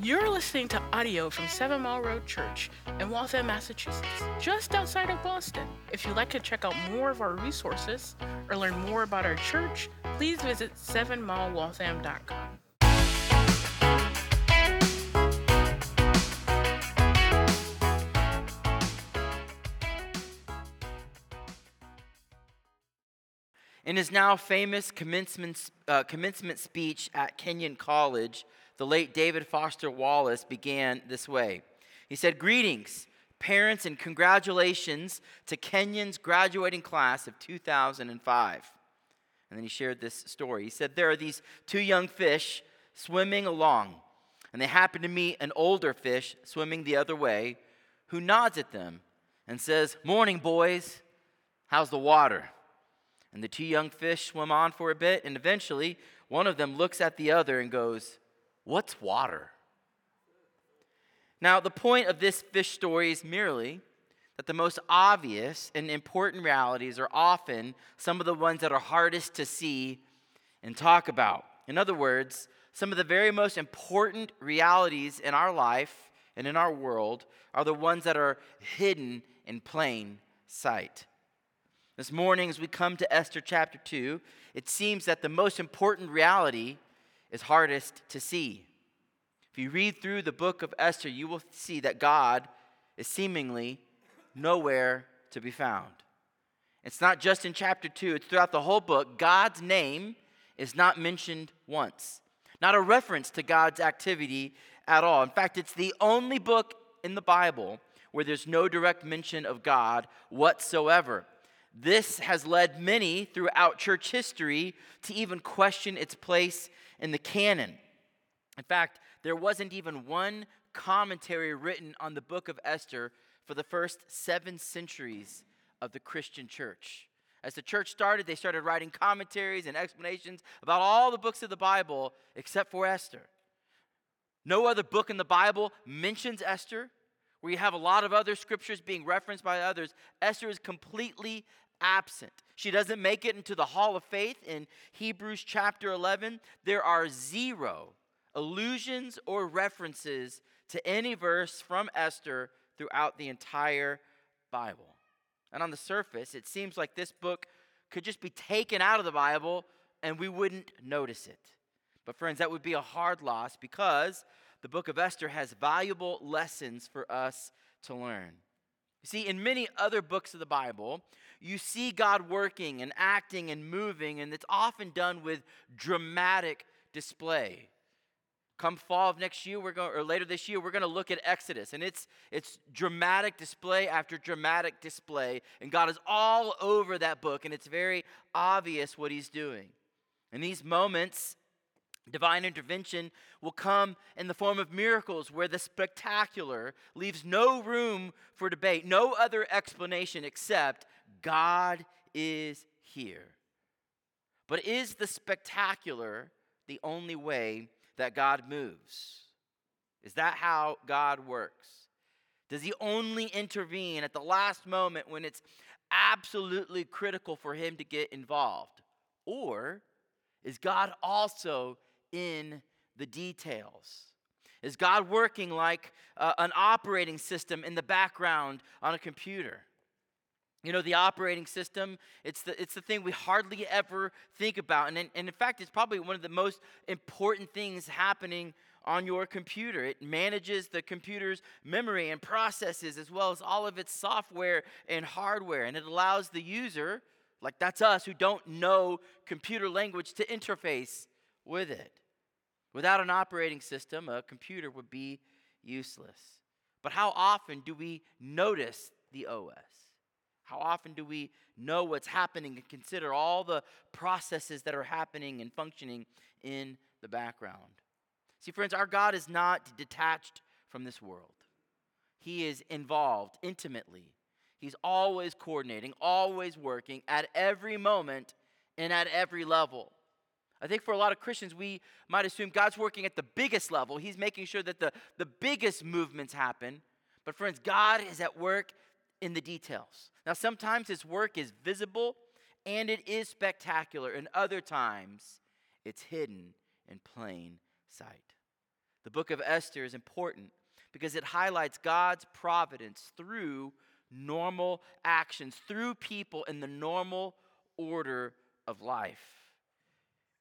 You're listening to audio from Seven Mile Road Church in Waltham, Massachusetts, just outside of Boston. If you'd like to check out more of our resources or learn more about our church, please visit sevenmilewaltham.com. In his now famous commencement, uh, commencement speech at Kenyon College, the late David Foster Wallace began this way. He said, Greetings, parents, and congratulations to Kenyon's graduating class of 2005. And then he shared this story. He said, There are these two young fish swimming along, and they happen to meet an older fish swimming the other way who nods at them and says, Morning, boys. How's the water? And the two young fish swim on for a bit, and eventually one of them looks at the other and goes, What's water? Now, the point of this fish story is merely that the most obvious and important realities are often some of the ones that are hardest to see and talk about. In other words, some of the very most important realities in our life and in our world are the ones that are hidden in plain sight. This morning, as we come to Esther chapter 2, it seems that the most important reality is hardest to see. If you read through the book of Esther, you will see that God is seemingly nowhere to be found. It's not just in chapter 2, it's throughout the whole book. God's name is not mentioned once, not a reference to God's activity at all. In fact, it's the only book in the Bible where there's no direct mention of God whatsoever. This has led many throughout church history to even question its place in the canon. In fact, there wasn't even one commentary written on the book of Esther for the first seven centuries of the Christian church. As the church started, they started writing commentaries and explanations about all the books of the Bible except for Esther. No other book in the Bible mentions Esther where you have a lot of other scriptures being referenced by others, Esther is completely absent. She doesn't make it into the hall of faith in Hebrews chapter 11. There are zero allusions or references to any verse from Esther throughout the entire Bible. And on the surface, it seems like this book could just be taken out of the Bible and we wouldn't notice it. But, friends, that would be a hard loss because the book of Esther has valuable lessons for us to learn. You see, in many other books of the Bible, you see God working and acting and moving, and it's often done with dramatic display. Come fall of next year, we're going, or later this year, we're going to look at Exodus, and it's it's dramatic display after dramatic display, and God is all over that book, and it's very obvious what He's doing. In these moments, Divine intervention will come in the form of miracles where the spectacular leaves no room for debate, no other explanation except God is here. But is the spectacular the only way that God moves? Is that how God works? Does he only intervene at the last moment when it's absolutely critical for him to get involved? Or is God also in the details? Is God working like uh, an operating system in the background on a computer? You know, the operating system, it's the, it's the thing we hardly ever think about. And in, and in fact, it's probably one of the most important things happening on your computer. It manages the computer's memory and processes as well as all of its software and hardware. And it allows the user, like that's us who don't know computer language, to interface with it. Without an operating system, a computer would be useless. But how often do we notice the OS? How often do we know what's happening and consider all the processes that are happening and functioning in the background? See, friends, our God is not detached from this world, He is involved intimately. He's always coordinating, always working at every moment and at every level. I think for a lot of Christians, we might assume God's working at the biggest level. He's making sure that the, the biggest movements happen. But, friends, God is at work in the details. Now, sometimes His work is visible and it is spectacular, and other times it's hidden in plain sight. The book of Esther is important because it highlights God's providence through normal actions, through people in the normal order of life.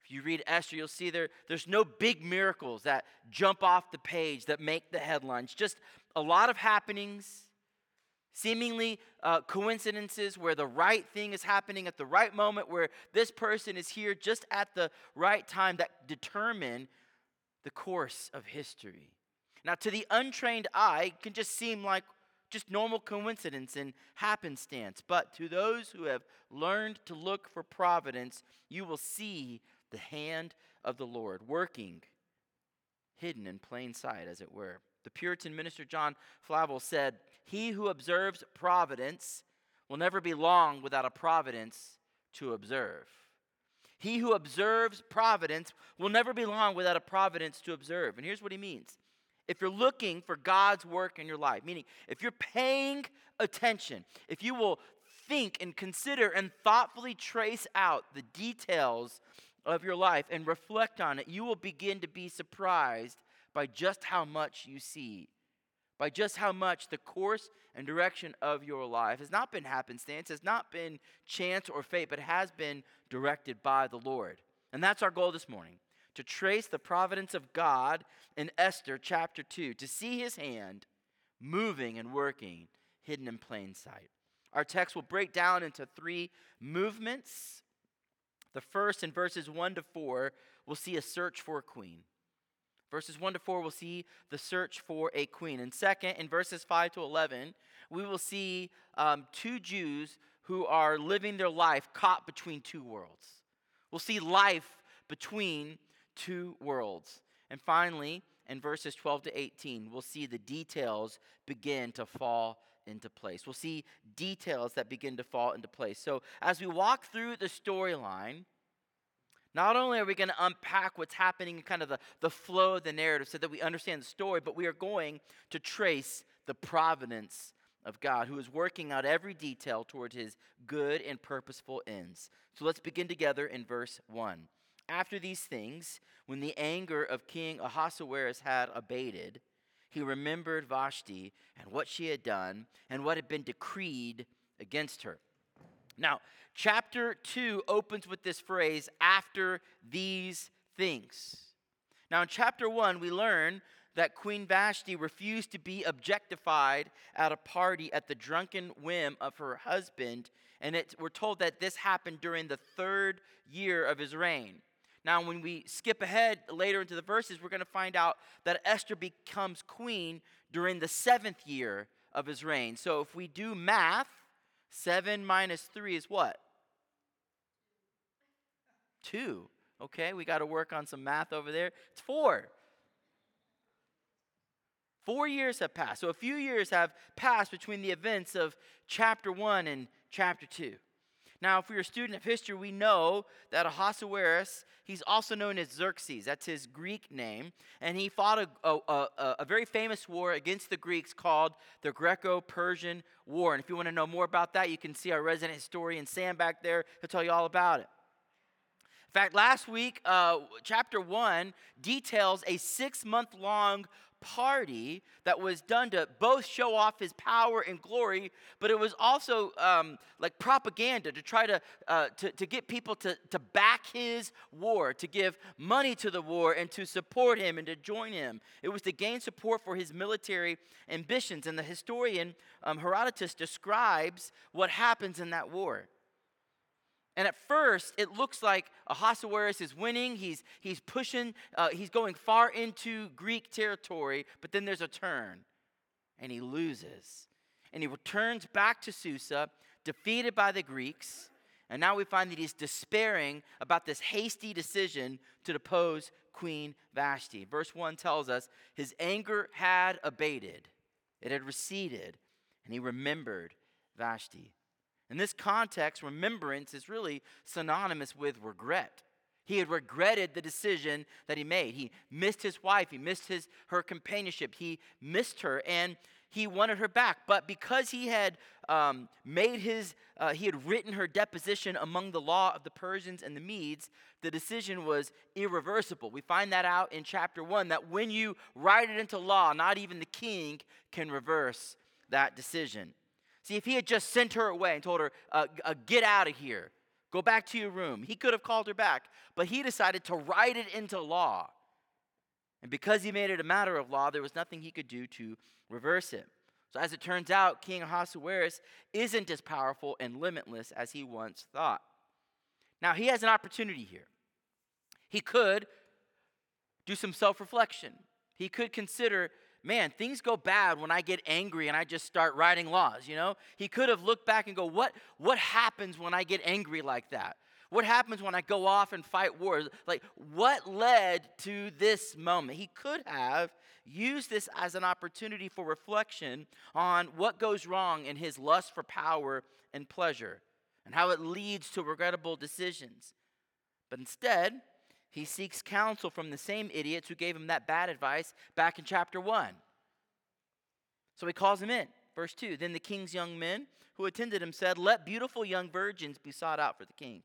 If you read Esther, you'll see there, there's no big miracles that jump off the page that make the headlines, just a lot of happenings seemingly uh, coincidences where the right thing is happening at the right moment, where this person is here just at the right time that determine the course of history. Now, to the untrained eye, it can just seem like just normal coincidence and happenstance. But to those who have learned to look for providence, you will see the hand of the Lord working, hidden in plain sight, as it were. The Puritan minister John Flavel said, He who observes providence will never be long without a providence to observe. He who observes providence will never be long without a providence to observe. And here's what he means if you're looking for God's work in your life, meaning if you're paying attention, if you will think and consider and thoughtfully trace out the details of your life and reflect on it, you will begin to be surprised by just how much you see, by just how much the course and direction of your life has not been happenstance, has not been chance or fate, but has been directed by the Lord. And that's our goal this morning to trace the providence of God in Esther chapter 2, to see his hand moving and working hidden in plain sight. Our text will break down into three movements. The first, in verses 1 to 4, we'll see a search for a queen. Verses 1 to 4, we'll see the search for a queen. And second, in verses 5 to 11, we will see um, two Jews who are living their life caught between two worlds. We'll see life between two worlds. And finally, in verses 12 to 18, we'll see the details begin to fall into place. We'll see details that begin to fall into place. So, as we walk through the storyline, not only are we going to unpack what's happening in kind of the, the flow of the narrative so that we understand the story, but we are going to trace the providence of God who is working out every detail towards his good and purposeful ends. So let's begin together in verse 1. After these things, when the anger of King Ahasuerus had abated, he remembered Vashti and what she had done and what had been decreed against her. Now, chapter 2 opens with this phrase, after these things. Now, in chapter 1, we learn that Queen Vashti refused to be objectified at a party at the drunken whim of her husband, and it, we're told that this happened during the third year of his reign. Now, when we skip ahead later into the verses, we're going to find out that Esther becomes queen during the seventh year of his reign. So, if we do math, 7 minus 3 is what? 2. Okay, we got to work on some math over there. It's 4. Four years have passed. So a few years have passed between the events of chapter 1 and chapter 2. Now, if we are a student of history, we know that Ahasuerus, he's also known as Xerxes. That's his Greek name. And he fought a, a, a, a very famous war against the Greeks called the Greco Persian War. And if you want to know more about that, you can see our resident historian Sam back there. He'll tell you all about it. In fact, last week, uh, chapter 1 details a six month long party that was done to both show off his power and glory, but it was also um, like propaganda to try to, uh, to, to get people to, to back his war, to give money to the war, and to support him and to join him. It was to gain support for his military ambitions. And the historian um, Herodotus describes what happens in that war. And at first, it looks like Ahasuerus is winning. He's, he's pushing, uh, he's going far into Greek territory, but then there's a turn, and he loses. And he returns back to Susa, defeated by the Greeks. And now we find that he's despairing about this hasty decision to depose Queen Vashti. Verse 1 tells us his anger had abated, it had receded, and he remembered Vashti. In this context, remembrance is really synonymous with regret. He had regretted the decision that he made. He missed his wife, he missed his, her companionship, he missed her, and he wanted her back. But because he had um, made his, uh, he had written her deposition among the law of the Persians and the Medes, the decision was irreversible. We find that out in chapter one that when you write it into law, not even the king can reverse that decision. See, if he had just sent her away and told her, uh, uh, get out of here, go back to your room, he could have called her back. But he decided to write it into law. And because he made it a matter of law, there was nothing he could do to reverse it. So, as it turns out, King Ahasuerus isn't as powerful and limitless as he once thought. Now, he has an opportunity here. He could do some self reflection. He could consider, man, things go bad when I get angry and I just start writing laws, you know? He could have looked back and go, what, what happens when I get angry like that? What happens when I go off and fight wars? Like, what led to this moment? He could have used this as an opportunity for reflection on what goes wrong in his lust for power and pleasure and how it leads to regrettable decisions. But instead, he seeks counsel from the same idiots who gave him that bad advice back in chapter 1. So he calls him in. Verse 2 Then the king's young men who attended him said, Let beautiful young virgins be sought out for the king.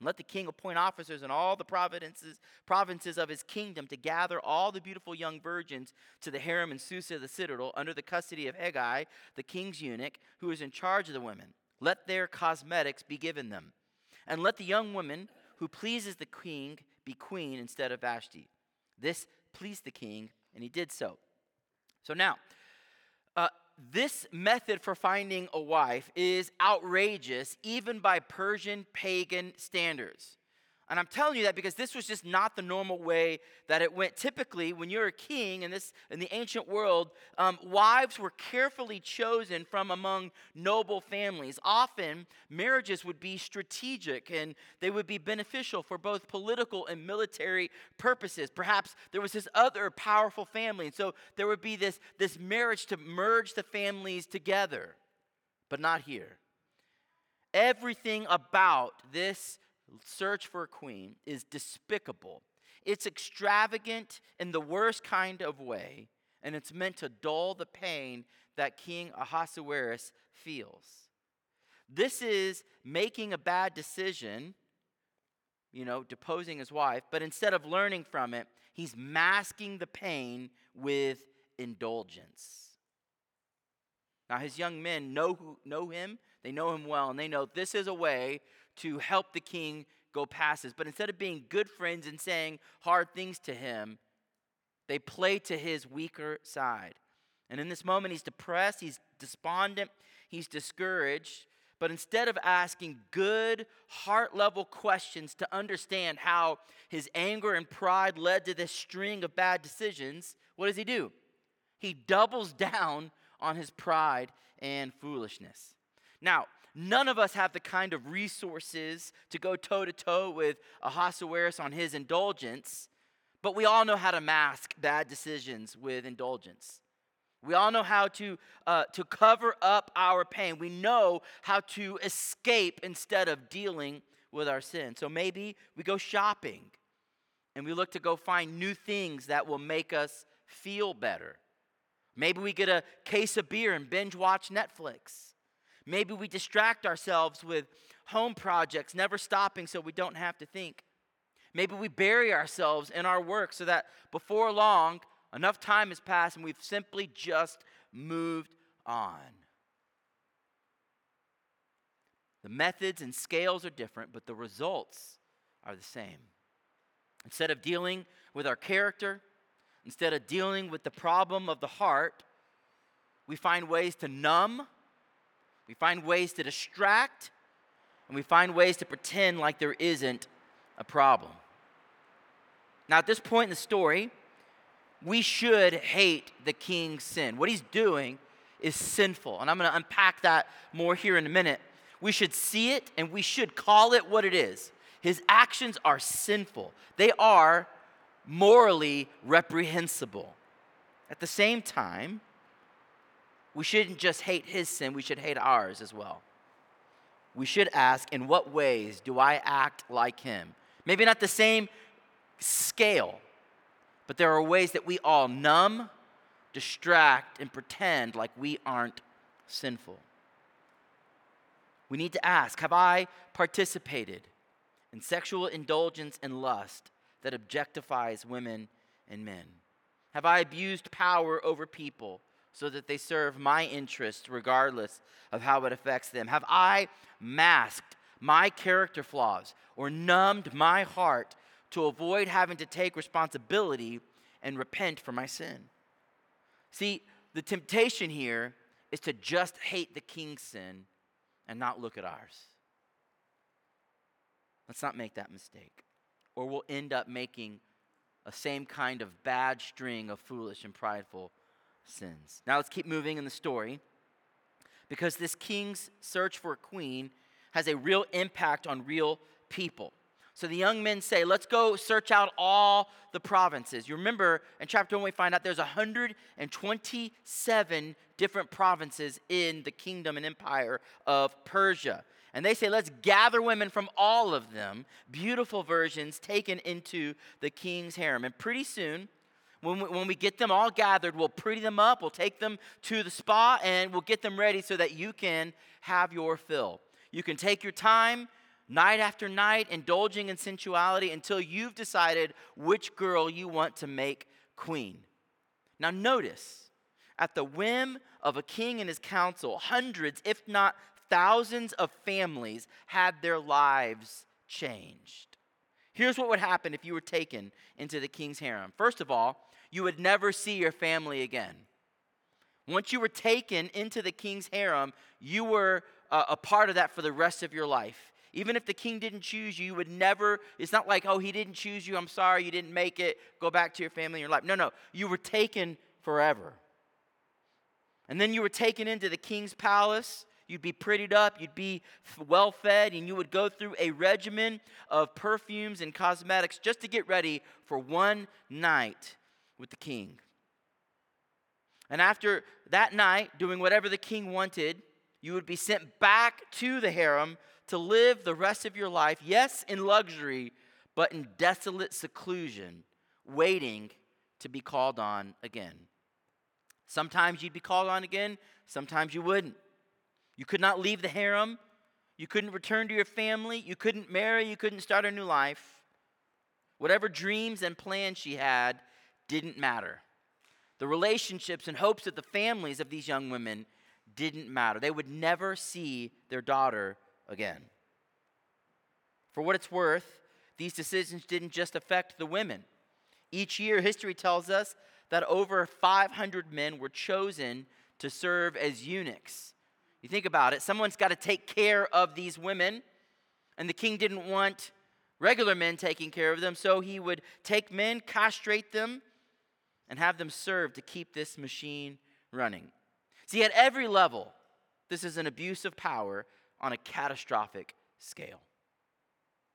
And let the king appoint officers in all the provinces, provinces of his kingdom to gather all the beautiful young virgins to the harem in Susa, the citadel, under the custody of Hegai, the king's eunuch, who is in charge of the women. Let their cosmetics be given them. And let the young woman who pleases the king be queen instead of Vashti. This pleased the king, and he did so. So now, uh, this method for finding a wife is outrageous, even by Persian pagan standards. And I'm telling you that because this was just not the normal way that it went. Typically, when you're a king in this in the ancient world, um, wives were carefully chosen from among noble families. Often, marriages would be strategic and they would be beneficial for both political and military purposes. Perhaps there was this other powerful family, and so there would be this this marriage to merge the families together. But not here. Everything about this search for a queen is despicable. It's extravagant in the worst kind of way, and it's meant to dull the pain that King Ahasuerus feels. This is making a bad decision, you know, deposing his wife, but instead of learning from it, he's masking the pain with indulgence. Now, his young men know, who, know him, they know him well, and they know this is a way to help the king go past this. But instead of being good friends and saying hard things to him, they play to his weaker side. And in this moment, he's depressed, he's despondent, he's discouraged. But instead of asking good, heart level questions to understand how his anger and pride led to this string of bad decisions, what does he do? He doubles down on his pride and foolishness. Now, None of us have the kind of resources to go toe to toe with Ahasuerus on his indulgence, but we all know how to mask bad decisions with indulgence. We all know how to, uh, to cover up our pain. We know how to escape instead of dealing with our sin. So maybe we go shopping and we look to go find new things that will make us feel better. Maybe we get a case of beer and binge watch Netflix. Maybe we distract ourselves with home projects, never stopping so we don't have to think. Maybe we bury ourselves in our work so that before long, enough time has passed and we've simply just moved on. The methods and scales are different, but the results are the same. Instead of dealing with our character, instead of dealing with the problem of the heart, we find ways to numb we find ways to distract, and we find ways to pretend like there isn't a problem. Now, at this point in the story, we should hate the king's sin. What he's doing is sinful, and I'm going to unpack that more here in a minute. We should see it and we should call it what it is. His actions are sinful, they are morally reprehensible. At the same time, we shouldn't just hate his sin, we should hate ours as well. We should ask, in what ways do I act like him? Maybe not the same scale, but there are ways that we all numb, distract, and pretend like we aren't sinful. We need to ask Have I participated in sexual indulgence and lust that objectifies women and men? Have I abused power over people so that they serve my interests regardless of how it affects them? Have I masked my character flaws or numbed my heart to avoid having to take responsibility and repent for my sin? See, the temptation here is to just hate the king's sin and not look at ours. Let's not make that mistake, or we'll end up making a same kind of bad string of foolish and prideful sins. Now let's keep moving in the story because this king's search for a queen has a real impact on real people. So the young men say, Let's go search out all the provinces. You remember in chapter 1, we find out there's 127 different provinces in the kingdom and empire of Persia. And they say, Let's gather women from all of them, beautiful virgins taken into the king's harem. And pretty soon, when we, when we get them all gathered, we'll pretty them up, we'll take them to the spa, and we'll get them ready so that you can have your fill. You can take your time night after night, indulging in sensuality until you've decided which girl you want to make queen. Now, notice, at the whim of a king and his council, hundreds, if not thousands, of families had their lives changed. Here's what would happen if you were taken into the king's harem. First of all, you would never see your family again. Once you were taken into the king's harem, you were uh, a part of that for the rest of your life. Even if the king didn't choose you, you would never, it's not like, oh, he didn't choose you, I'm sorry, you didn't make it, go back to your family and your life. No, no, you were taken forever. And then you were taken into the king's palace. You'd be prettied up, you'd be well fed, and you would go through a regimen of perfumes and cosmetics just to get ready for one night with the king. And after that night, doing whatever the king wanted, you would be sent back to the harem to live the rest of your life, yes, in luxury, but in desolate seclusion, waiting to be called on again. Sometimes you'd be called on again, sometimes you wouldn't. You could not leave the harem, you couldn't return to your family, you couldn't marry, you couldn't start a new life. Whatever dreams and plans she had didn't matter. The relationships and hopes of the families of these young women didn't matter. They would never see their daughter again. For what it's worth, these decisions didn't just affect the women. Each year, history tells us that over 500 men were chosen to serve as eunuchs. You think about it, someone's got to take care of these women, and the king didn't want regular men taking care of them, so he would take men, castrate them, and have them serve to keep this machine running. See, at every level, this is an abuse of power on a catastrophic scale.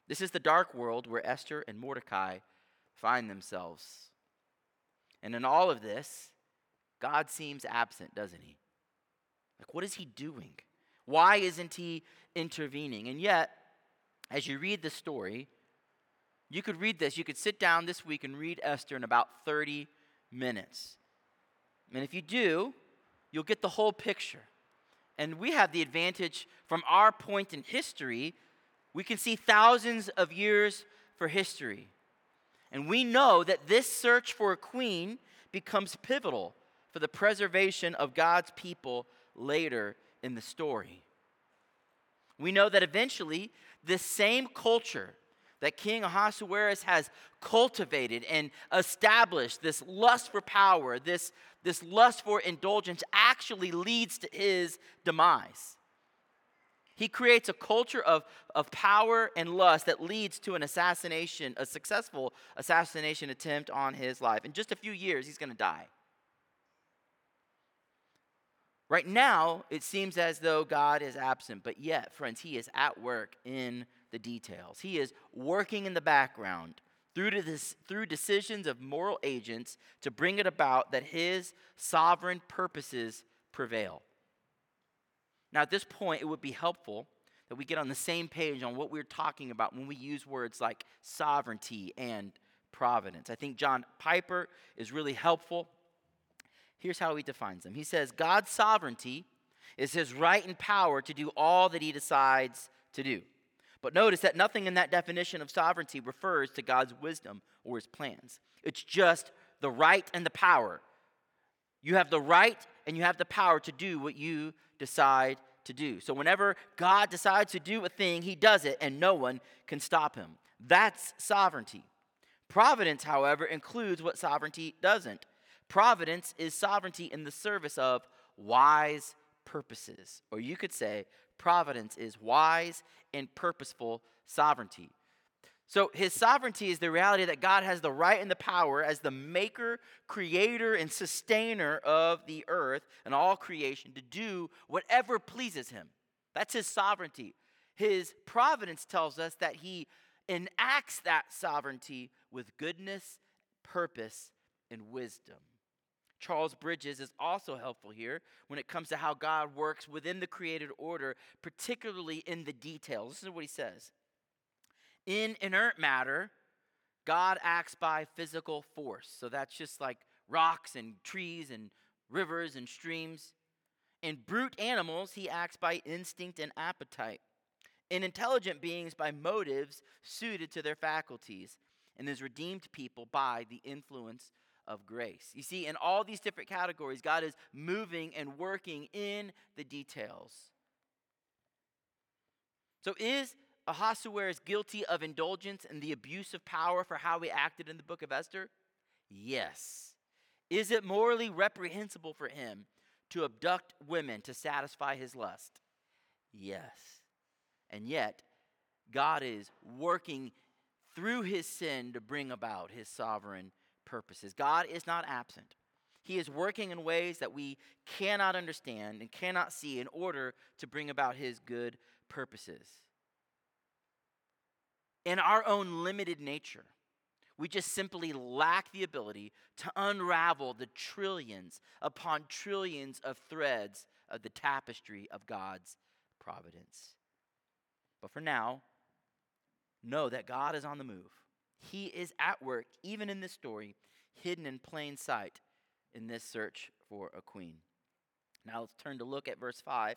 This is the dark world where Esther and Mordecai find themselves. And in all of this, God seems absent, doesn't he? Like, what is he doing? Why isn't he intervening? And yet, as you read the story, you could read this. You could sit down this week and read Esther in about 30 minutes. And if you do, you'll get the whole picture. And we have the advantage from our point in history, we can see thousands of years for history. And we know that this search for a queen becomes pivotal for the preservation of God's people later in the story. We know that eventually, this same culture that King Ahasuerus has cultivated and established, this lust for power, this, this lust for indulgence, actually leads to his demise. He creates a culture of, of power and lust that leads to an assassination, a successful assassination attempt on his life. In just a few years, he's going to die. Right now, it seems as though God is absent, but yet, friends, He is at work in the details. He is working in the background through, this, through decisions of moral agents to bring it about that His sovereign purposes prevail. Now, at this point, it would be helpful that we get on the same page on what we're talking about when we use words like sovereignty and providence. I think John Piper is really helpful Here's how he defines them He says, God's sovereignty is his right and power to do all that he decides to do. But notice that nothing in that definition of sovereignty refers to God's wisdom or his plans. It's just the right and the power. You have the right and you have the power to do what you decide to do. So whenever God decides to do a thing, he does it and no one can stop him. That's sovereignty. Providence, however, includes what sovereignty doesn't. Providence is sovereignty in the service of wise purposes. Or you could say, providence is wise and purposeful sovereignty. So, his sovereignty is the reality that God has the right and the power as the maker, creator, and sustainer of the earth and all creation to do whatever pleases him. That's his sovereignty. His providence tells us that he enacts that sovereignty with goodness, purpose, and wisdom. Charles Bridges is also helpful here when it comes to how God works within the created order, particularly in the details. This is what he says In inert matter, God acts by physical force. So that's just like rocks and trees and rivers and streams. In brute animals, he acts by instinct and appetite. In intelligent beings, by motives suited to their faculties. And his redeemed people by the influence of grace. You see, in all these different categories, God is moving and working in the details. So, is Ahasuerus guilty of indulgence and the abuse of power for how he acted in the book of Esther? Yes. Is it morally reprehensible for him to abduct women to satisfy his lust? Yes. And yet, God is working through his sin to bring about his sovereign purposes. God is not absent. He is working in ways that we cannot understand and cannot see in order to bring about his good purposes. In our own limited nature, we just simply lack the ability to unravel the trillions upon trillions of threads of the tapestry of God's providence. But for now, know that God is on the move. He is at work, even in this story, hidden in plain sight in this search for a queen. Now let's turn to look at verse 5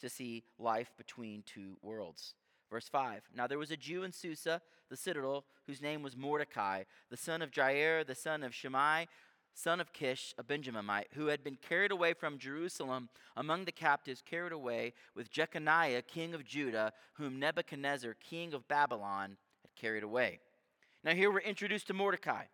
to see life between two worlds. Verse 5 Now there was a Jew in Susa, the citadel, whose name was Mordecai, the son of Jair, the son of Shimei, son of Kish, a Benjaminite, who had been carried away from Jerusalem among the captives, carried away with Jeconiah, king of Judah, whom Nebuchadnezzar, king of Babylon, had carried away. Now, here we're introduced to Mordecai.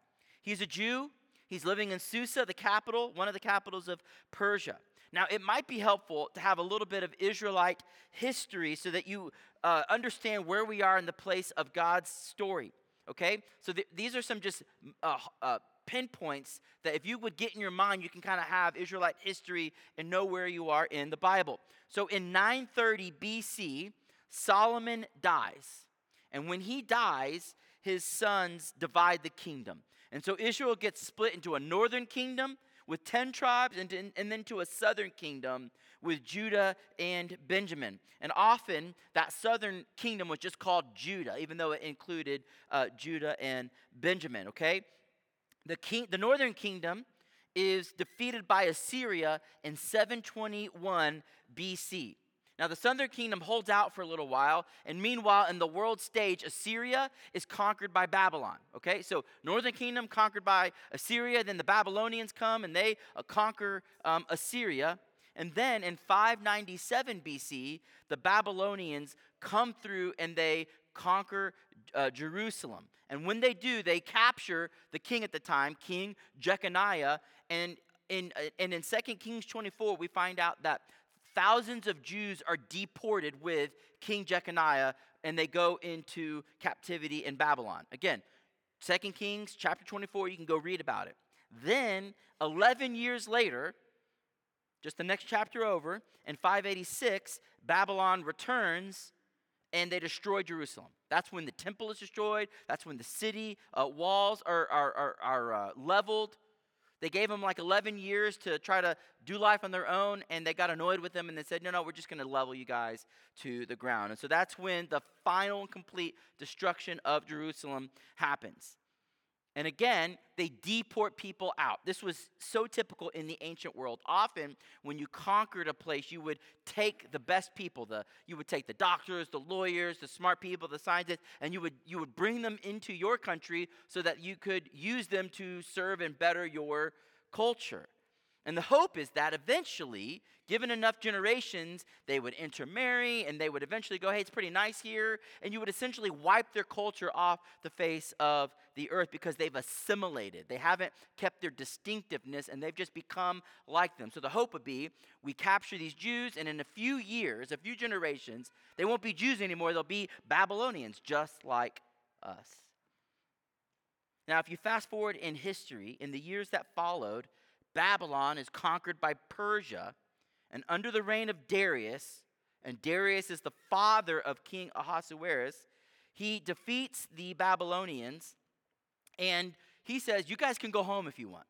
He's a Jew. He's living in Susa, the capital, one of the capitals of Persia. Now, it might be helpful to have a little bit of Israelite history so that you uh, understand where we are in the place of God's story. Okay? So, th- these are some just uh, uh, pinpoints that if you would get in your mind, you can kind of have Israelite history and know where you are in the Bible. So, in 930 BC, Solomon dies. And when he dies, his sons divide the kingdom. And so Israel gets split into a northern kingdom with 10 tribes and, and then to a southern kingdom with Judah and Benjamin. And often that southern kingdom was just called Judah, even though it included uh, Judah and Benjamin, okay? The, king, the northern kingdom is defeated by Assyria in 721 BC. Now, the southern kingdom holds out for a little while, and meanwhile, in the world stage, Assyria is conquered by Babylon. Okay, so northern kingdom conquered by Assyria, then the Babylonians come and they uh, conquer um, Assyria. And then in 597 BC, the Babylonians come through and they conquer uh, Jerusalem. And when they do, they capture the king at the time, King Jeconiah. And in, uh, and in 2 Kings 24, we find out that thousands of Jews are deported with King Jeconiah and they go into captivity in Babylon. Again, 2 Kings chapter 24, you can go read about it. Then, 11 years later, just the next chapter over, in 586, Babylon returns and they destroy Jerusalem. That's when the temple is destroyed. That's when the city uh, walls are, are, are, are uh, leveled. They gave them like 11 years to try to do life on their own, and they got annoyed with them and they said, No, no, we're just going to level you guys to the ground. And so that's when the final and complete destruction of Jerusalem happens. And again, they deport people out. This was so typical in the ancient world. Often, when you conquered a place, you would take the best people. The, you would take the doctors, the lawyers, the smart people, the scientists, and you would, you would bring them into your country so that you could use them to serve and better your culture. And the hope is that eventually, given enough generations, they would intermarry and they would eventually go, hey, it's pretty nice here. And you would essentially wipe their culture off the face of the earth because they've assimilated. They haven't kept their distinctiveness and they've just become like them. So the hope would be we capture these Jews, and in a few years, a few generations, they won't be Jews anymore. They'll be Babylonians, just like us. Now, if you fast forward in history, in the years that followed, Babylon is conquered by Persia, and under the reign of Darius, and Darius is the father of King Ahasuerus, he defeats the Babylonians, and he says, You guys can go home if you want.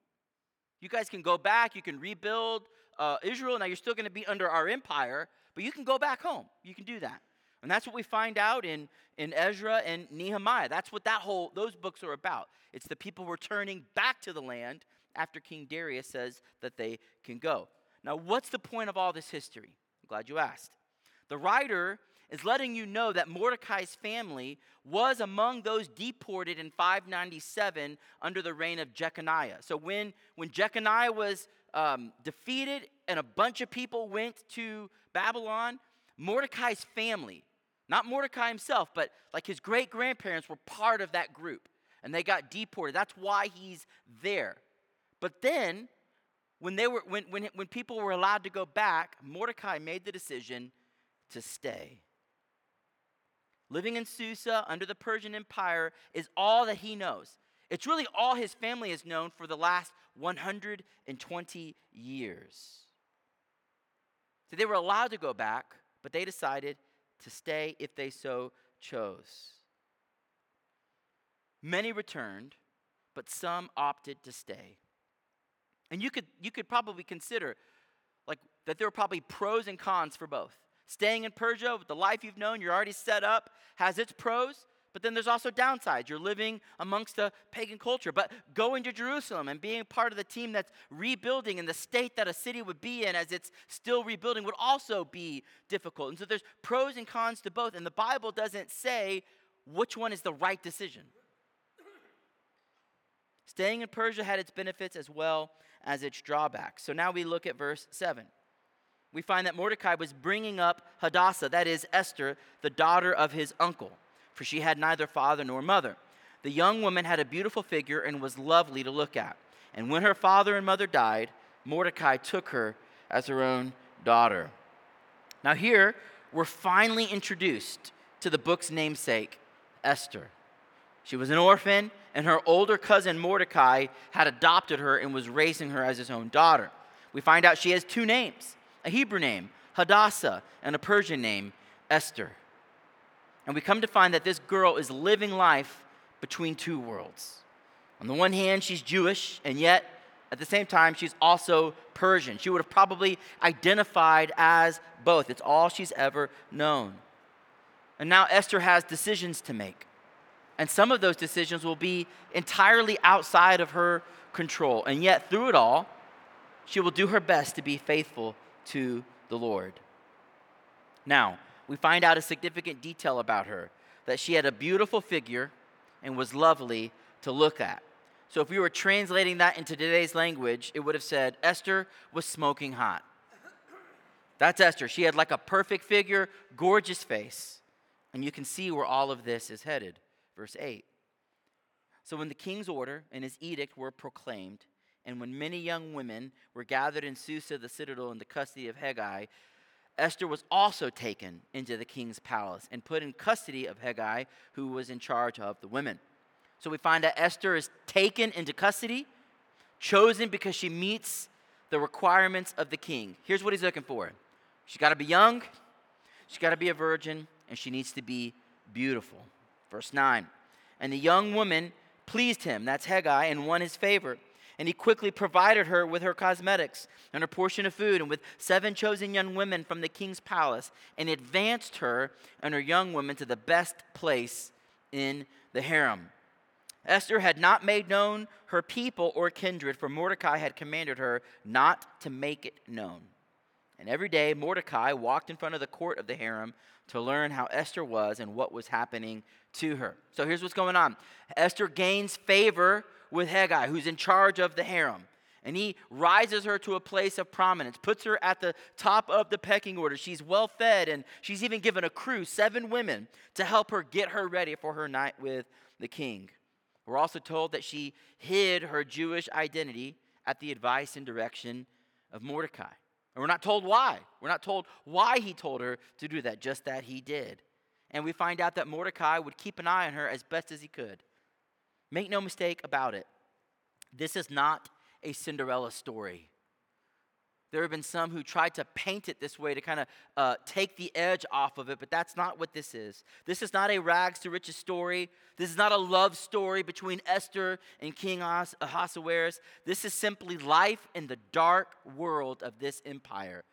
You guys can go back, you can rebuild uh, Israel. Now, you're still going to be under our empire, but you can go back home. You can do that. And that's what we find out in, in Ezra and Nehemiah. That's what that whole those books are about. It's the people returning back to the land after King Darius says that they can go. Now, what's the point of all this history? I'm glad you asked. The writer is letting you know that Mordecai's family was among those deported in 597 under the reign of Jeconiah. So when, when Jeconiah was um, defeated and a bunch of people went to Babylon, Mordecai's family, not Mordecai himself, but like his great grandparents were part of that group and they got deported. That's why he's there. But then, when, they were, when, when, when people were allowed to go back, Mordecai made the decision to stay. Living in Susa under the Persian Empire is all that he knows. It's really all his family has known for the last 120 years. So they were allowed to go back, but they decided to stay if they so chose. Many returned, but some opted to stay. And you could, you could probably consider like that there are probably pros and cons for both. Staying in Persia with the life you've known, you're already set up, has its pros, but then there's also downsides. You're living amongst a pagan culture. But going to Jerusalem and being part of the team that's rebuilding in the state that a city would be in as it's still rebuilding would also be difficult. And so there's pros and cons to both. And the Bible doesn't say which one is the right decision. Staying in Persia had its benefits as well as its drawbacks. So now we look at verse 7. We find that Mordecai was bringing up Hadassah, that is, Esther, the daughter of his uncle, for she had neither father nor mother. The young woman had a beautiful figure and was lovely to look at. And when her father and mother died, Mordecai took her as her own daughter. Now, here we're finally introduced to the book's namesake, Esther. She was an orphan, and her older cousin Mordecai had adopted her and was raising her as his own daughter. We find out she has two names a Hebrew name, Hadassah, and a Persian name, Esther. And we come to find that this girl is living life between two worlds. On the one hand, she's Jewish, and yet at the same time, she's also Persian. She would have probably identified as both. It's all she's ever known. And now Esther has decisions to make. And some of those decisions will be entirely outside of her control. And yet, through it all, she will do her best to be faithful to the Lord. Now, we find out a significant detail about her that she had a beautiful figure and was lovely to look at. So, if we were translating that into today's language, it would have said Esther was smoking hot. That's Esther. She had like a perfect figure, gorgeous face. And you can see where all of this is headed. Verse 8. So when the king's order and his edict were proclaimed, and when many young women were gathered in Susa, the citadel, in the custody of Hegai, Esther was also taken into the king's palace and put in custody of Hegai, who was in charge of the women. So we find that Esther is taken into custody, chosen because she meets the requirements of the king. Here's what he's looking for she's got to be young, she's got to be a virgin, and she needs to be beautiful. Verse 9. And the young woman pleased him, that's Hegai, and won his favor. And he quickly provided her with her cosmetics and her portion of food, and with seven chosen young women from the king's palace, and advanced her and her young women to the best place in the harem. Esther had not made known her people or kindred, for Mordecai had commanded her not to make it known. And every day Mordecai walked in front of the court of the harem to learn how Esther was and what was happening to her. So here's what's going on Esther gains favor with Hegai, who's in charge of the harem. And he rises her to a place of prominence, puts her at the top of the pecking order. She's well fed, and she's even given a crew, seven women, to help her get her ready for her night with the king. We're also told that she hid her Jewish identity at the advice and direction of Mordecai. And we're not told why. We're not told why he told her to do that, just that he did. And we find out that Mordecai would keep an eye on her as best as he could. Make no mistake about it, this is not a Cinderella story. There have been some who tried to paint it this way to kind of uh, take the edge off of it, but that's not what this is. This is not a rags to riches story. This is not a love story between Esther and King Ahasuerus. This is simply life in the dark world of this empire.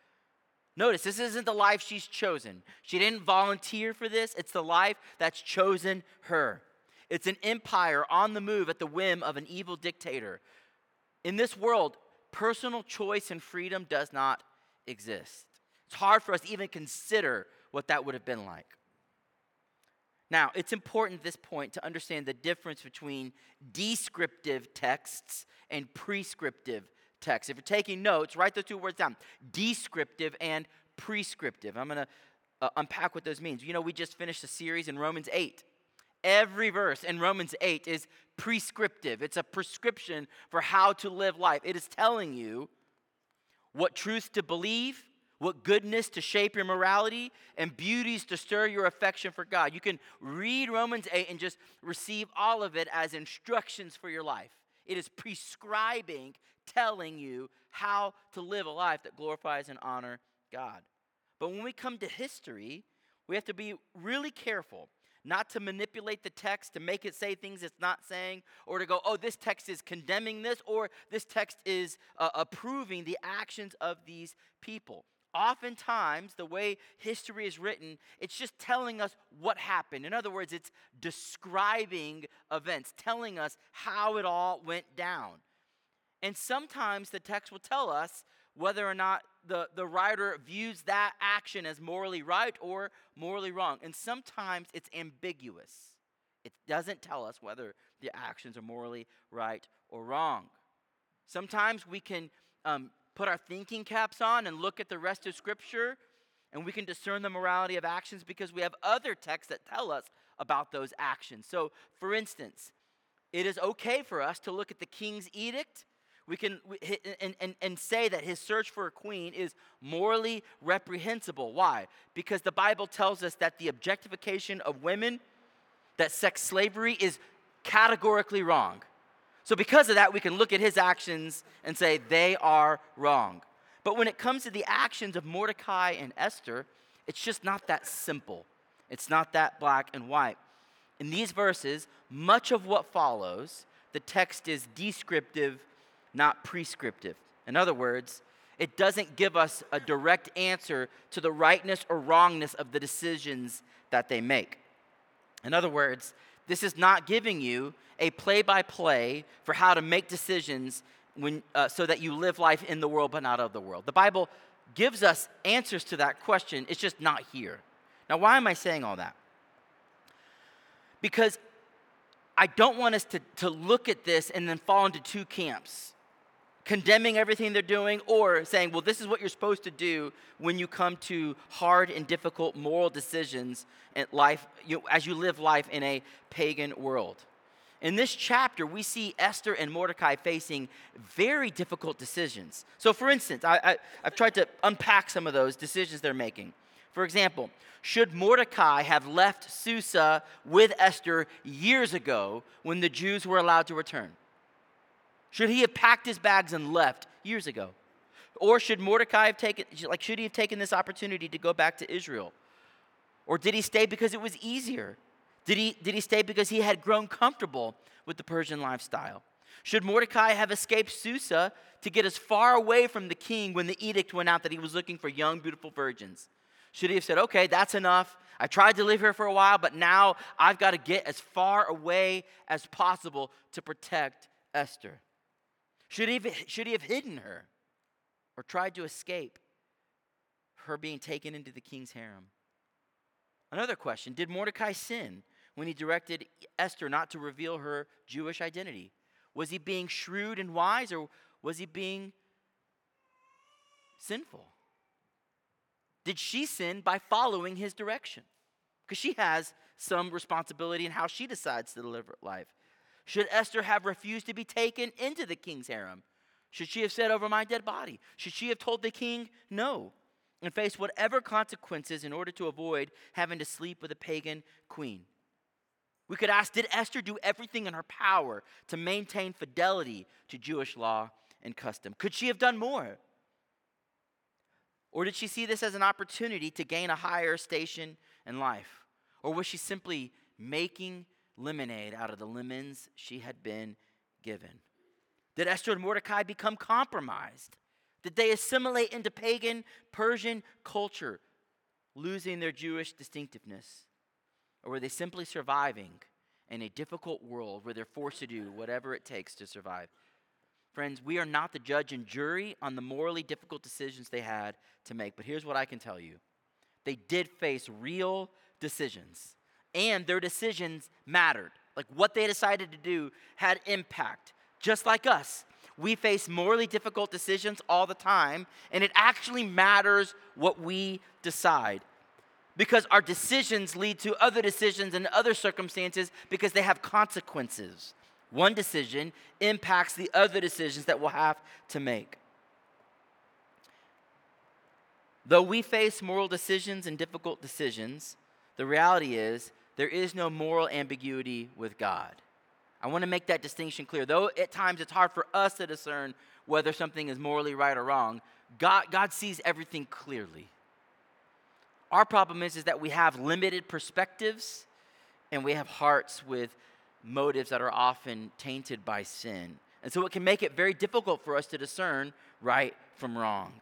Notice, this isn't the life she's chosen. She didn't volunteer for this, it's the life that's chosen her. It's an empire on the move at the whim of an evil dictator. In this world, personal choice and freedom does not exist. It's hard for us to even consider what that would have been like. Now, it's important at this point to understand the difference between descriptive texts and prescriptive texts. If you're taking notes, write those two words down descriptive and prescriptive. I'm going to uh, unpack what those means. You know, we just finished a series in Romans 8 Every verse in Romans 8 is prescriptive. It's a prescription for how to live life. It is telling you what truths to believe, what goodness to shape your morality, and beauties to stir your affection for God. You can read Romans 8 and just receive all of it as instructions for your life. It is prescribing, telling you how to live a life that glorifies and honors God. But when we come to history, we have to be really careful not to manipulate the text to make it say things it's not saying, or to go, oh, this text is condemning this, or this text is uh, approving the actions of these people. Oftentimes, the way history is written, it's just telling us what happened. In other words, it's describing events, telling us how it all went down. And sometimes the text will tell us whether or not the, the writer views that action as morally right or morally wrong. And sometimes it's ambiguous. It doesn't tell us whether the actions are morally right or wrong. Sometimes we can um, put our thinking caps on and look at the rest of Scripture, and we can discern the morality of actions because we have other texts that tell us about those actions. So, for instance, it is okay for us to look at the king's edict we can and, and, and say that his search for a queen is morally reprehensible. Why? Because the Bible tells us that the objectification of women, that sex slavery is categorically wrong. So, because of that, we can look at his actions and say they are wrong. But when it comes to the actions of Mordecai and Esther, it's just not that simple. It's not that black and white. In these verses, much of what follows, the text is descriptive not prescriptive. In other words, it doesn't give us a direct answer to the rightness or wrongness of the decisions that they make. In other words, this is not giving you a play by play for how to make decisions when, uh, so that you live life in the world but not of the world. The Bible gives us answers to that question, it's just not here. Now, why am I saying all that? Because I don't want us to, to look at this and then fall into two camps condemning everything they're doing or saying, well, this is what you're supposed to do when you come to hard and difficult moral decisions in life, you, as you live life in a pagan world. In this chapter, we see Esther and Mordecai facing very difficult decisions. So, for instance, I, I, I've tried to unpack some of those decisions they're making. For example, should Mordecai have left Susa with Esther years ago when the Jews were allowed to return? Should he have packed his bags and left years ago? Or should Mordecai have taken, like, should he have taken this opportunity to go back to Israel? Or did he stay because it was easier? Did he, did he stay because he had grown comfortable with the Persian lifestyle? Should Mordecai have escaped Susa to get as far away from the king when the edict went out that he was looking for young, beautiful virgins? Should he have said, okay, that's enough? I tried to live here for a while, but now I've got to get as far away as possible to protect Esther? Should he, have, should he have hidden her or tried to escape her being taken into the king's harem? Another question Did Mordecai sin when he directed Esther not to reveal her Jewish identity? Was he being shrewd and wise, or was he being sinful? Did she sin by following his direction? Because she has some responsibility in how she decides to live her life. Should Esther have refused to be taken into the king's harem? Should she have said, Over my dead body? Should she have told the king no and face whatever consequences in order to avoid having to sleep with a pagan queen? We could ask Did Esther do everything in her power to maintain fidelity to Jewish law and custom? Could she have done more? Or did she see this as an opportunity to gain a higher station in life? Or was she simply making lemonade out of the lemons she had been given? Did Esther and Mordecai become compromised? Did they assimilate into pagan Persian culture, losing their Jewish distinctiveness? Or were they simply surviving in a difficult world where they're forced to do whatever it takes to survive? Friends, we are not the judge and jury on the morally difficult decisions they had to make, but here's what I can tell you they did face real decisions, and their decisions mattered. Like what they decided to do had impact, just like us. We face morally difficult decisions all the time, and it actually matters what we decide because our decisions lead to other decisions and other circumstances because they have consequences. One decision impacts the other decisions that we'll have to make. Though we face moral decisions and difficult decisions, the reality is there is no moral ambiguity with God. I want to make that distinction clear. Though at times it's hard for us to discern whether something is morally right or wrong, God, God sees everything clearly. Our problem is, is that we have limited perspectives and we have hearts with motives that are often tainted by sin. And so it can make it very difficult for us to discern right from wrong.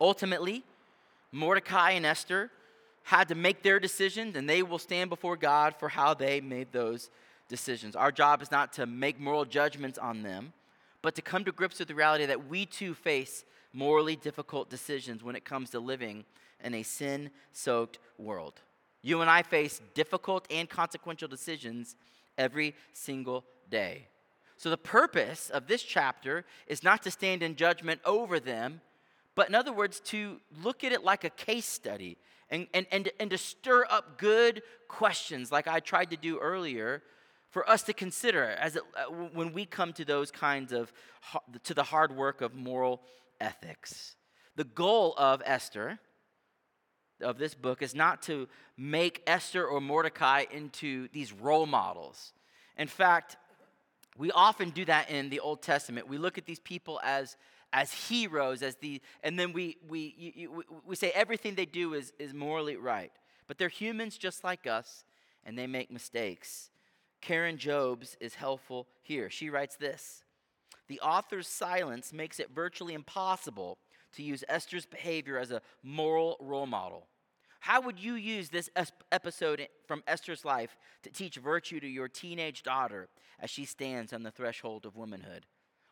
Ultimately, Mordecai and Esther had to make their decisions, and they will stand before God for how they made those decisions. Our job is not to make moral judgments on them, but to come to grips with the reality that we too face morally difficult decisions when it comes to living in a sin soaked world. You and I face difficult and consequential decisions every single day. So, the purpose of this chapter is not to stand in judgment over them, but in other words, to look at it like a case study and, and, and, and to stir up good questions, like I tried to do earlier, for us to consider as it, uh, when we come to those kinds of, to the hard work of moral ethics. The goal of Esther of this book is not to make Esther or Mordecai into these role models. In fact, we often do that in the Old Testament. We look at these people as as heroes, as the, and then we we you, we say everything they do is is morally right. But they're humans just like us, and they make mistakes. Karen Jobes is helpful here. She writes this: The author's silence makes it virtually impossible to use Esther's behavior as a moral role model. How would you use this episode from Esther's life to teach virtue to your teenage daughter as she stands on the threshold of womanhood?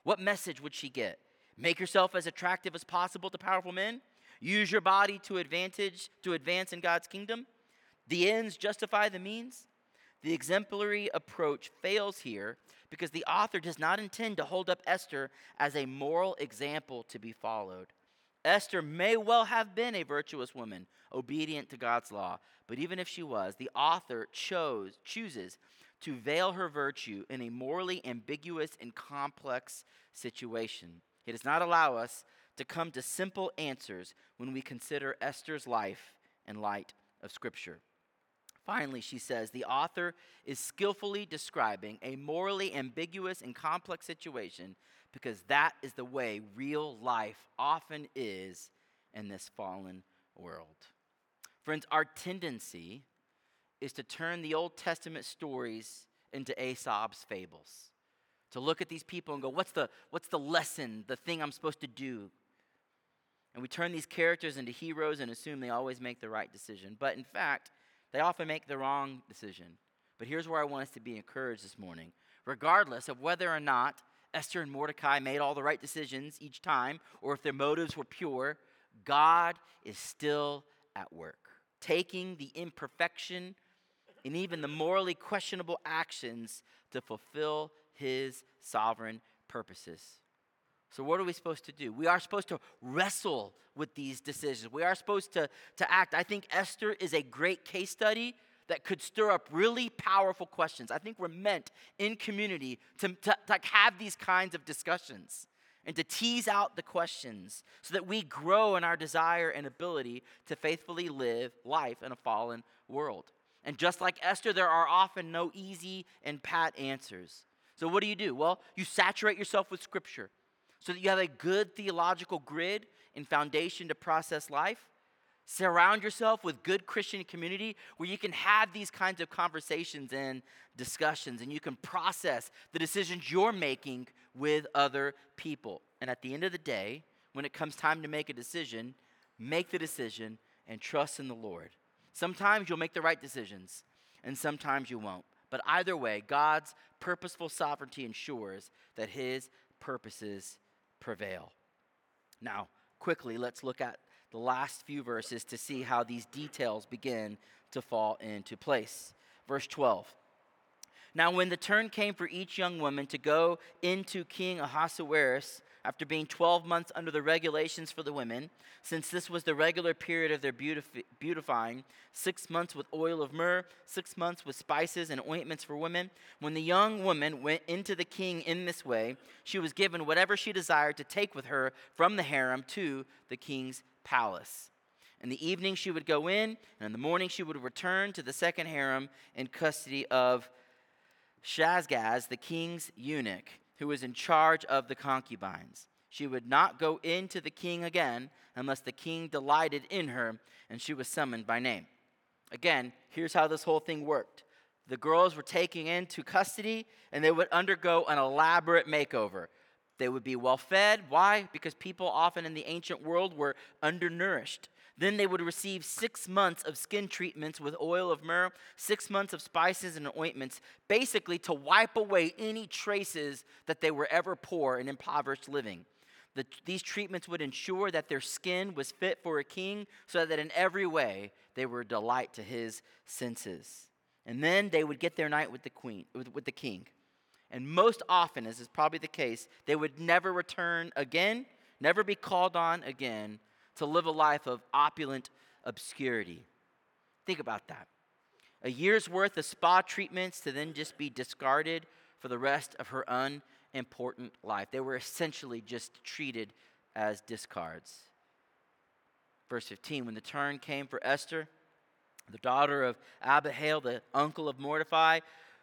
What message would she get? Make yourself as attractive as possible to powerful men? Use your body to advantage to advance in God's kingdom? The ends justify the means? The exemplary approach fails here because the author does not intend to hold up Esther as a moral example to be followed. Esther may well have been a virtuous woman, obedient to God's law, but even if she was, the author chose chooses to veil her virtue in a morally ambiguous and complex situation. He does not allow us to come to simple answers when we consider Esther's life in light of Scripture. Finally, she says the author is skillfully describing a morally ambiguous and complex situation because that is the way real life often is in this fallen world. Friends, our tendency is to turn the Old Testament stories into Aesop's fables. To look at these people and go, what's the, what's the lesson, the thing I'm supposed to do? And we turn these characters into heroes and assume they always make the right decision. But in fact, they often make the wrong decision. But here's where I want us to be encouraged this morning. Regardless of whether or not Esther and Mordecai made all the right decisions each time, or if their motives were pure, God is still at work, taking the imperfection and even the morally questionable actions to fulfill his sovereign purposes. So, what are we supposed to do? We are supposed to wrestle with these decisions. We are supposed to, to act. I think Esther is a great case study that could stir up really powerful questions. I think we're meant in community to, to, to have these kinds of discussions and to tease out the questions so that we grow in our desire and ability to faithfully live life in a fallen world. And just like Esther, there are often no easy and pat answers. So, what do you do? Well, you saturate yourself with Scripture so that you have a good theological grid and foundation to process life. Surround yourself with good Christian community where you can have these kinds of conversations and discussions and you can process the decisions you're making with other people. And at the end of the day, when it comes time to make a decision, make the decision and trust in the Lord. Sometimes you'll make the right decisions and sometimes you won't. But either way, God's purposeful sovereignty ensures that his purposes prevail. Now, quickly, let's look at the last few verses to see how these details begin to fall into place. Verse 12. Now, when the turn came for each young woman to go into King Ahasuerus, after being 12 months under the regulations for the women, since this was the regular period of their beautifying, six months with oil of myrrh, six months with spices and ointments for women. When the young woman went into the king in this way, she was given whatever she desired to take with her from the harem to the king's palace. In the evening she would go in, and in the morning she would return to the second harem in custody of Shaashgaz, the king's eunuch who was in charge of the concubines. She would not go in to the king again unless the king delighted in her and she was summoned by name. Again, here's how this whole thing worked the girls were taken into custody and they would undergo an elaborate makeover. They would be well fed. Why? Because people often in the ancient world were undernourished. Then they would receive six months of skin treatments with oil of myrrh, six months of spices and ointments, basically to wipe away any traces that they were ever poor and impoverished living. The, these treatments would ensure that their skin was fit for a king, so that in every way they were a delight to his senses. And then they would get their night with the queen, with, with the king. And most often, as is probably the case, they would never return again, never be called on again to live a life of opulent obscurity. Think about that. A year's worth of spa treatments to then just be discarded for the rest of her unimportant life. They were essentially just treated as discards. Verse 15 When the turn came for Esther, the daughter of Abihail, the uncle of Mordecai,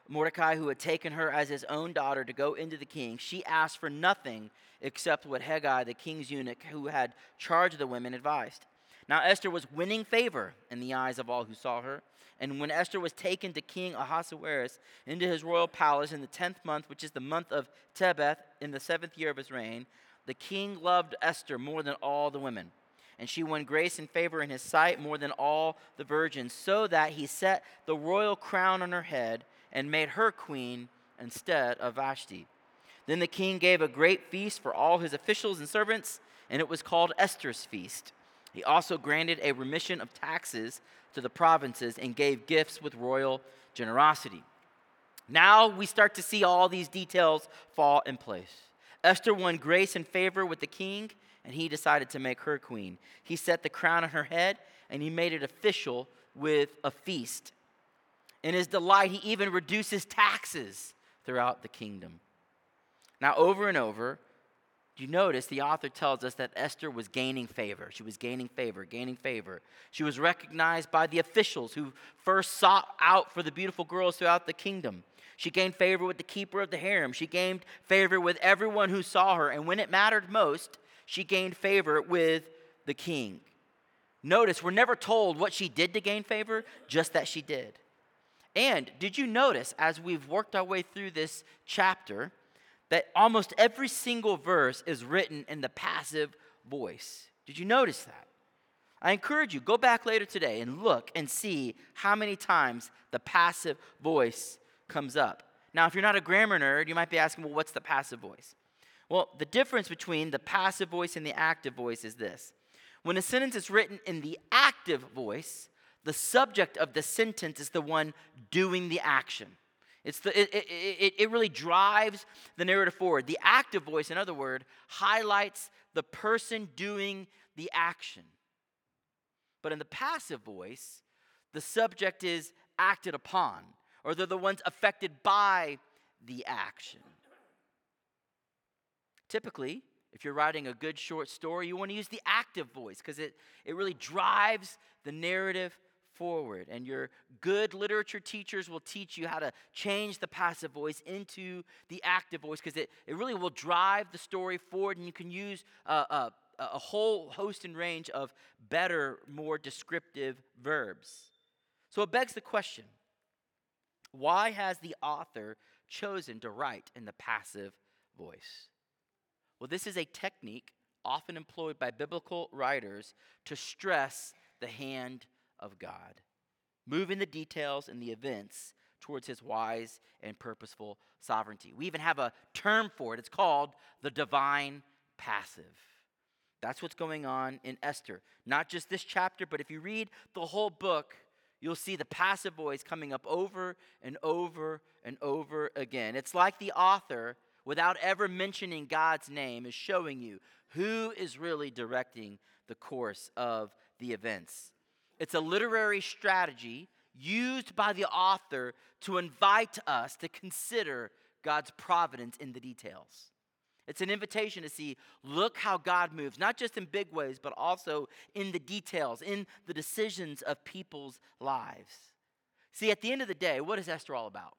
Mordecai, who had taken her as his own daughter to go into the king, she asked for nothing except what Hegai, the king's eunuch, who had charge of the women, advised. Now Esther was winning favor in the eyes of all who saw her. And when Esther was taken to King Ahasuerus into his royal palace in the tenth month, which is the month of Tebeth, in the seventh year of his reign, the king loved Esther more than all the women. And she won grace and favor in his sight more than all the virgins, so that he set the royal crown on her head and made her queen instead of Vashti. Then the king gave a great feast for all his officials and servants, and it was called Esther's feast. He also granted a remission of taxes to the provinces and gave gifts with royal generosity. Now we start to see all these details fall in place. Esther won grace and favor with the king, and he decided to make her queen. He set the crown on her head, and he made it official with a feast. In his delight, he even reduces taxes throughout the kingdom. Now, over and over, you notice the author tells us that Esther was gaining favor. She was gaining favor, gaining favor. She was recognized by the officials who first sought out for the beautiful girls throughout the kingdom. She gained favor with the keeper of the harem. She gained favor with everyone who saw her. And when it mattered most, she gained favor with the king. Notice, we're never told what she did to gain favor, just that she did. And did you notice as we've worked our way through this chapter that almost every single verse is written in the passive voice? Did you notice that? I encourage you, go back later today and look and see how many times the passive voice comes up. Now, if you're not a grammar nerd, you might be asking, well, what's the passive voice? Well, the difference between the passive voice and the active voice is this. When a sentence is written in the active voice, the subject of the sentence is the one doing the action. It's the, it, it, it, it really drives the narrative forward. The active voice, in other words, highlights the person doing the action. But in the passive voice, the subject is acted upon, or they're the ones affected by the action. Typically, if you're writing a good short story, you want to use the active voice because it, it really drives the narrative forward. And your good literature teachers will teach you how to change the passive voice into the active voice because it, it really will drive the story forward. And you can use a, a, a whole host and range of better, more descriptive verbs. So it begs the question why has the author chosen to write in the passive voice? Well, this is a technique often employed by biblical writers to stress the hand of God, moving the details and the events towards his wise and purposeful sovereignty. We even have a term for it. It's called the divine passive. That's what's going on in Esther. Not just this chapter, but if you read the whole book, you'll see the passive voice coming up over and over and over again. It's like the author, without ever mentioning God's name, is showing you who is really directing the course of the events. It's a literary strategy used by the author to invite us to consider God's providence in the details. It's an invitation to see, look how God moves, not just in big ways, but also in the details, in the decisions of people's lives. See, at the end of the day, what is Esther all about?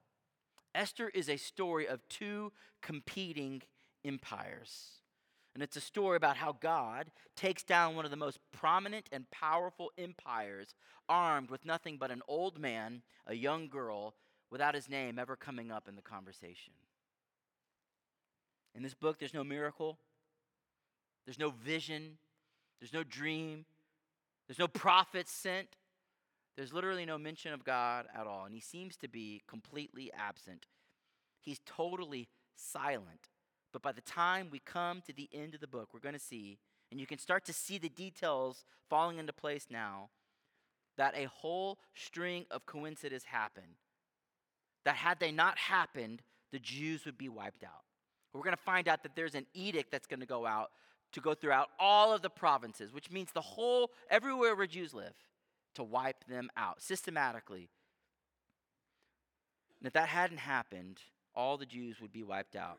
Esther is a story of two competing empires. And it's a story about how God takes down one of the most prominent and powerful empires, armed with nothing but an old man, a young girl, without his name ever coming up in the conversation. In this book, there's no miracle, there's no vision, there's no dream, there's no prophet sent. There's literally no mention of God at all, and he seems to be completely absent. He's totally silent. But by the time we come to the end of the book, we're going to see, and you can start to see the details falling into place now, that a whole string of coincidences happen. That had they not happened, the Jews would be wiped out. We're going to find out that there's an edict that's going to go out to go throughout all of the provinces, which means the whole, everywhere where Jews live, to wipe them out systematically. And if that hadn't happened, all the Jews would be wiped out.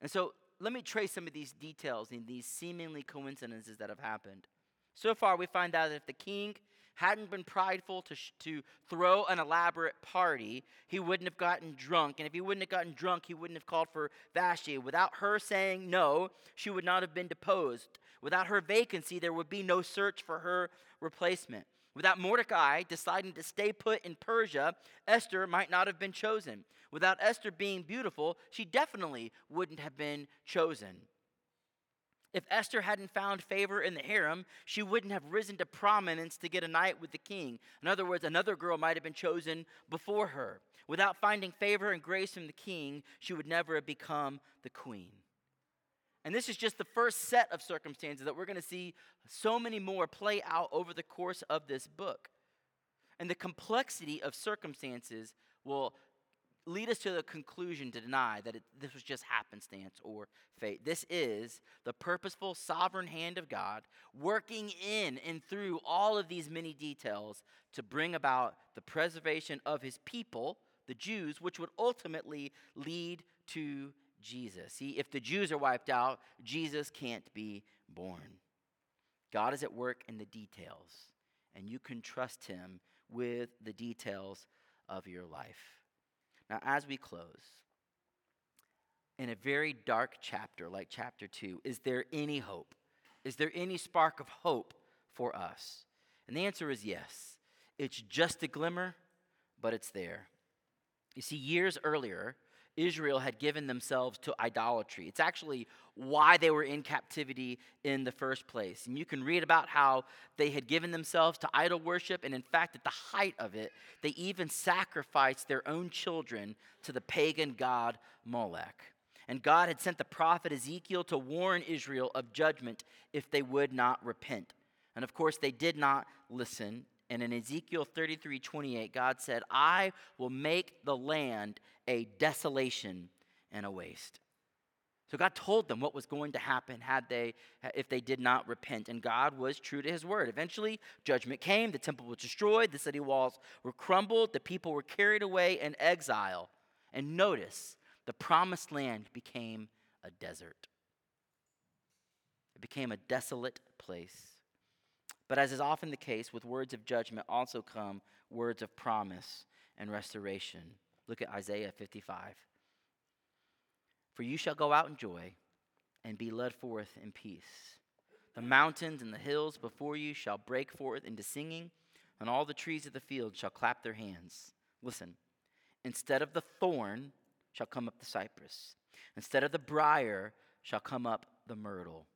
And so let me trace some of these details in these seemingly coincidences that have happened. So far, we find out that if the king hadn't been prideful to, sh- to throw an elaborate party, he wouldn't have gotten drunk. And if he wouldn't have gotten drunk, he wouldn't have called for Vashti. Without her saying no, she would not have been deposed. Without her vacancy, there would be no search for her replacement. Without Mordecai deciding to stay put in Persia, Esther might not have been chosen. Without Esther being beautiful, she definitely wouldn't have been chosen. If Esther hadn't found favor in the harem, she wouldn't have risen to prominence to get a night with the king. In other words, another girl might have been chosen before her. Without finding favor and grace from the king, she would never have become the queen. And this is just the first set of circumstances that we're going to see so many more play out over the course of this book. And the complexity of circumstances will lead us to the conclusion to deny that it, this was just happenstance or fate. This is the purposeful, sovereign hand of God working in and through all of these many details to bring about the preservation of his people, the Jews, which would ultimately lead to Jesus. See, if the Jews are wiped out, Jesus can't be born. God is at work in the details, and you can trust him with the details of your life. Now, as we close, in a very dark chapter like chapter 2, is there any hope? Is there any spark of hope for us? And the answer is yes. It's just a glimmer, but it's there. You see, years earlier, Israel had given themselves to idolatry. It's actually why they were in captivity in the first place. And you can read about how they had given themselves to idol worship. And in fact, at the height of it, they even sacrificed their own children to the pagan god Molech. And God had sent the prophet Ezekiel to warn Israel of judgment if they would not repent. And of course, they did not listen. And in Ezekiel 33 28, God said, I will make the land a desolation and a waste. So God told them what was going to happen had they if they did not repent and God was true to his word. Eventually judgment came, the temple was destroyed, the city walls were crumbled, the people were carried away in exile. And notice, the promised land became a desert. It became a desolate place. But as is often the case with words of judgment also come words of promise and restoration. Look at Isaiah 55. For you shall go out in joy and be led forth in peace. The mountains and the hills before you shall break forth into singing, and all the trees of the field shall clap their hands. Listen, instead of the thorn shall come up the cypress, instead of the brier shall come up the myrtle,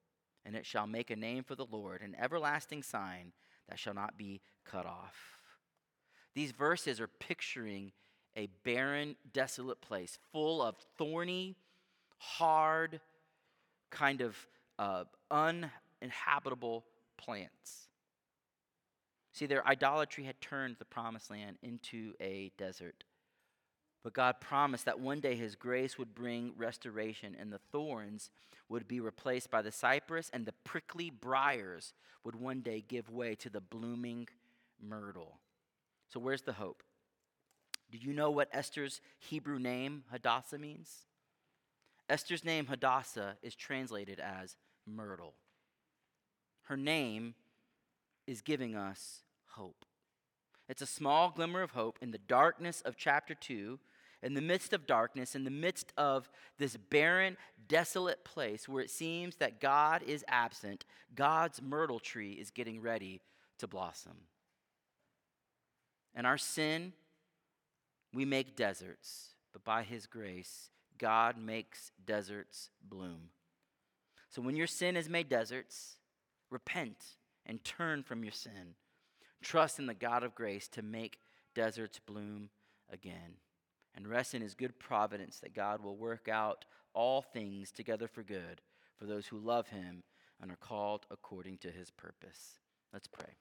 and it shall make a name for the Lord, an everlasting sign that shall not be cut off. These verses are picturing a barren, desolate place full of thorny, hard, kind of uh, uninhabitable plants. See, their idolatry had turned the promised land into a desert. But God promised that one day His grace would bring restoration, and the thorns would be replaced by the cypress, and the prickly briars would one day give way to the blooming myrtle. So, where's the hope? Do you know what Esther's Hebrew name, Hadassah, means? Esther's name, Hadassah, is translated as myrtle. Her name is giving us hope. It's a small glimmer of hope in the darkness of chapter 2, in the midst of darkness, in the midst of this barren, desolate place where it seems that God is absent. God's myrtle tree is getting ready to blossom. And our sin we make deserts, but by His grace, God makes deserts bloom. So when your sin has made deserts, repent and turn from your sin. Trust in the God of grace to make deserts bloom again. And rest in His good providence that God will work out all things together for good for those who love Him and are called according to His purpose. Let's pray.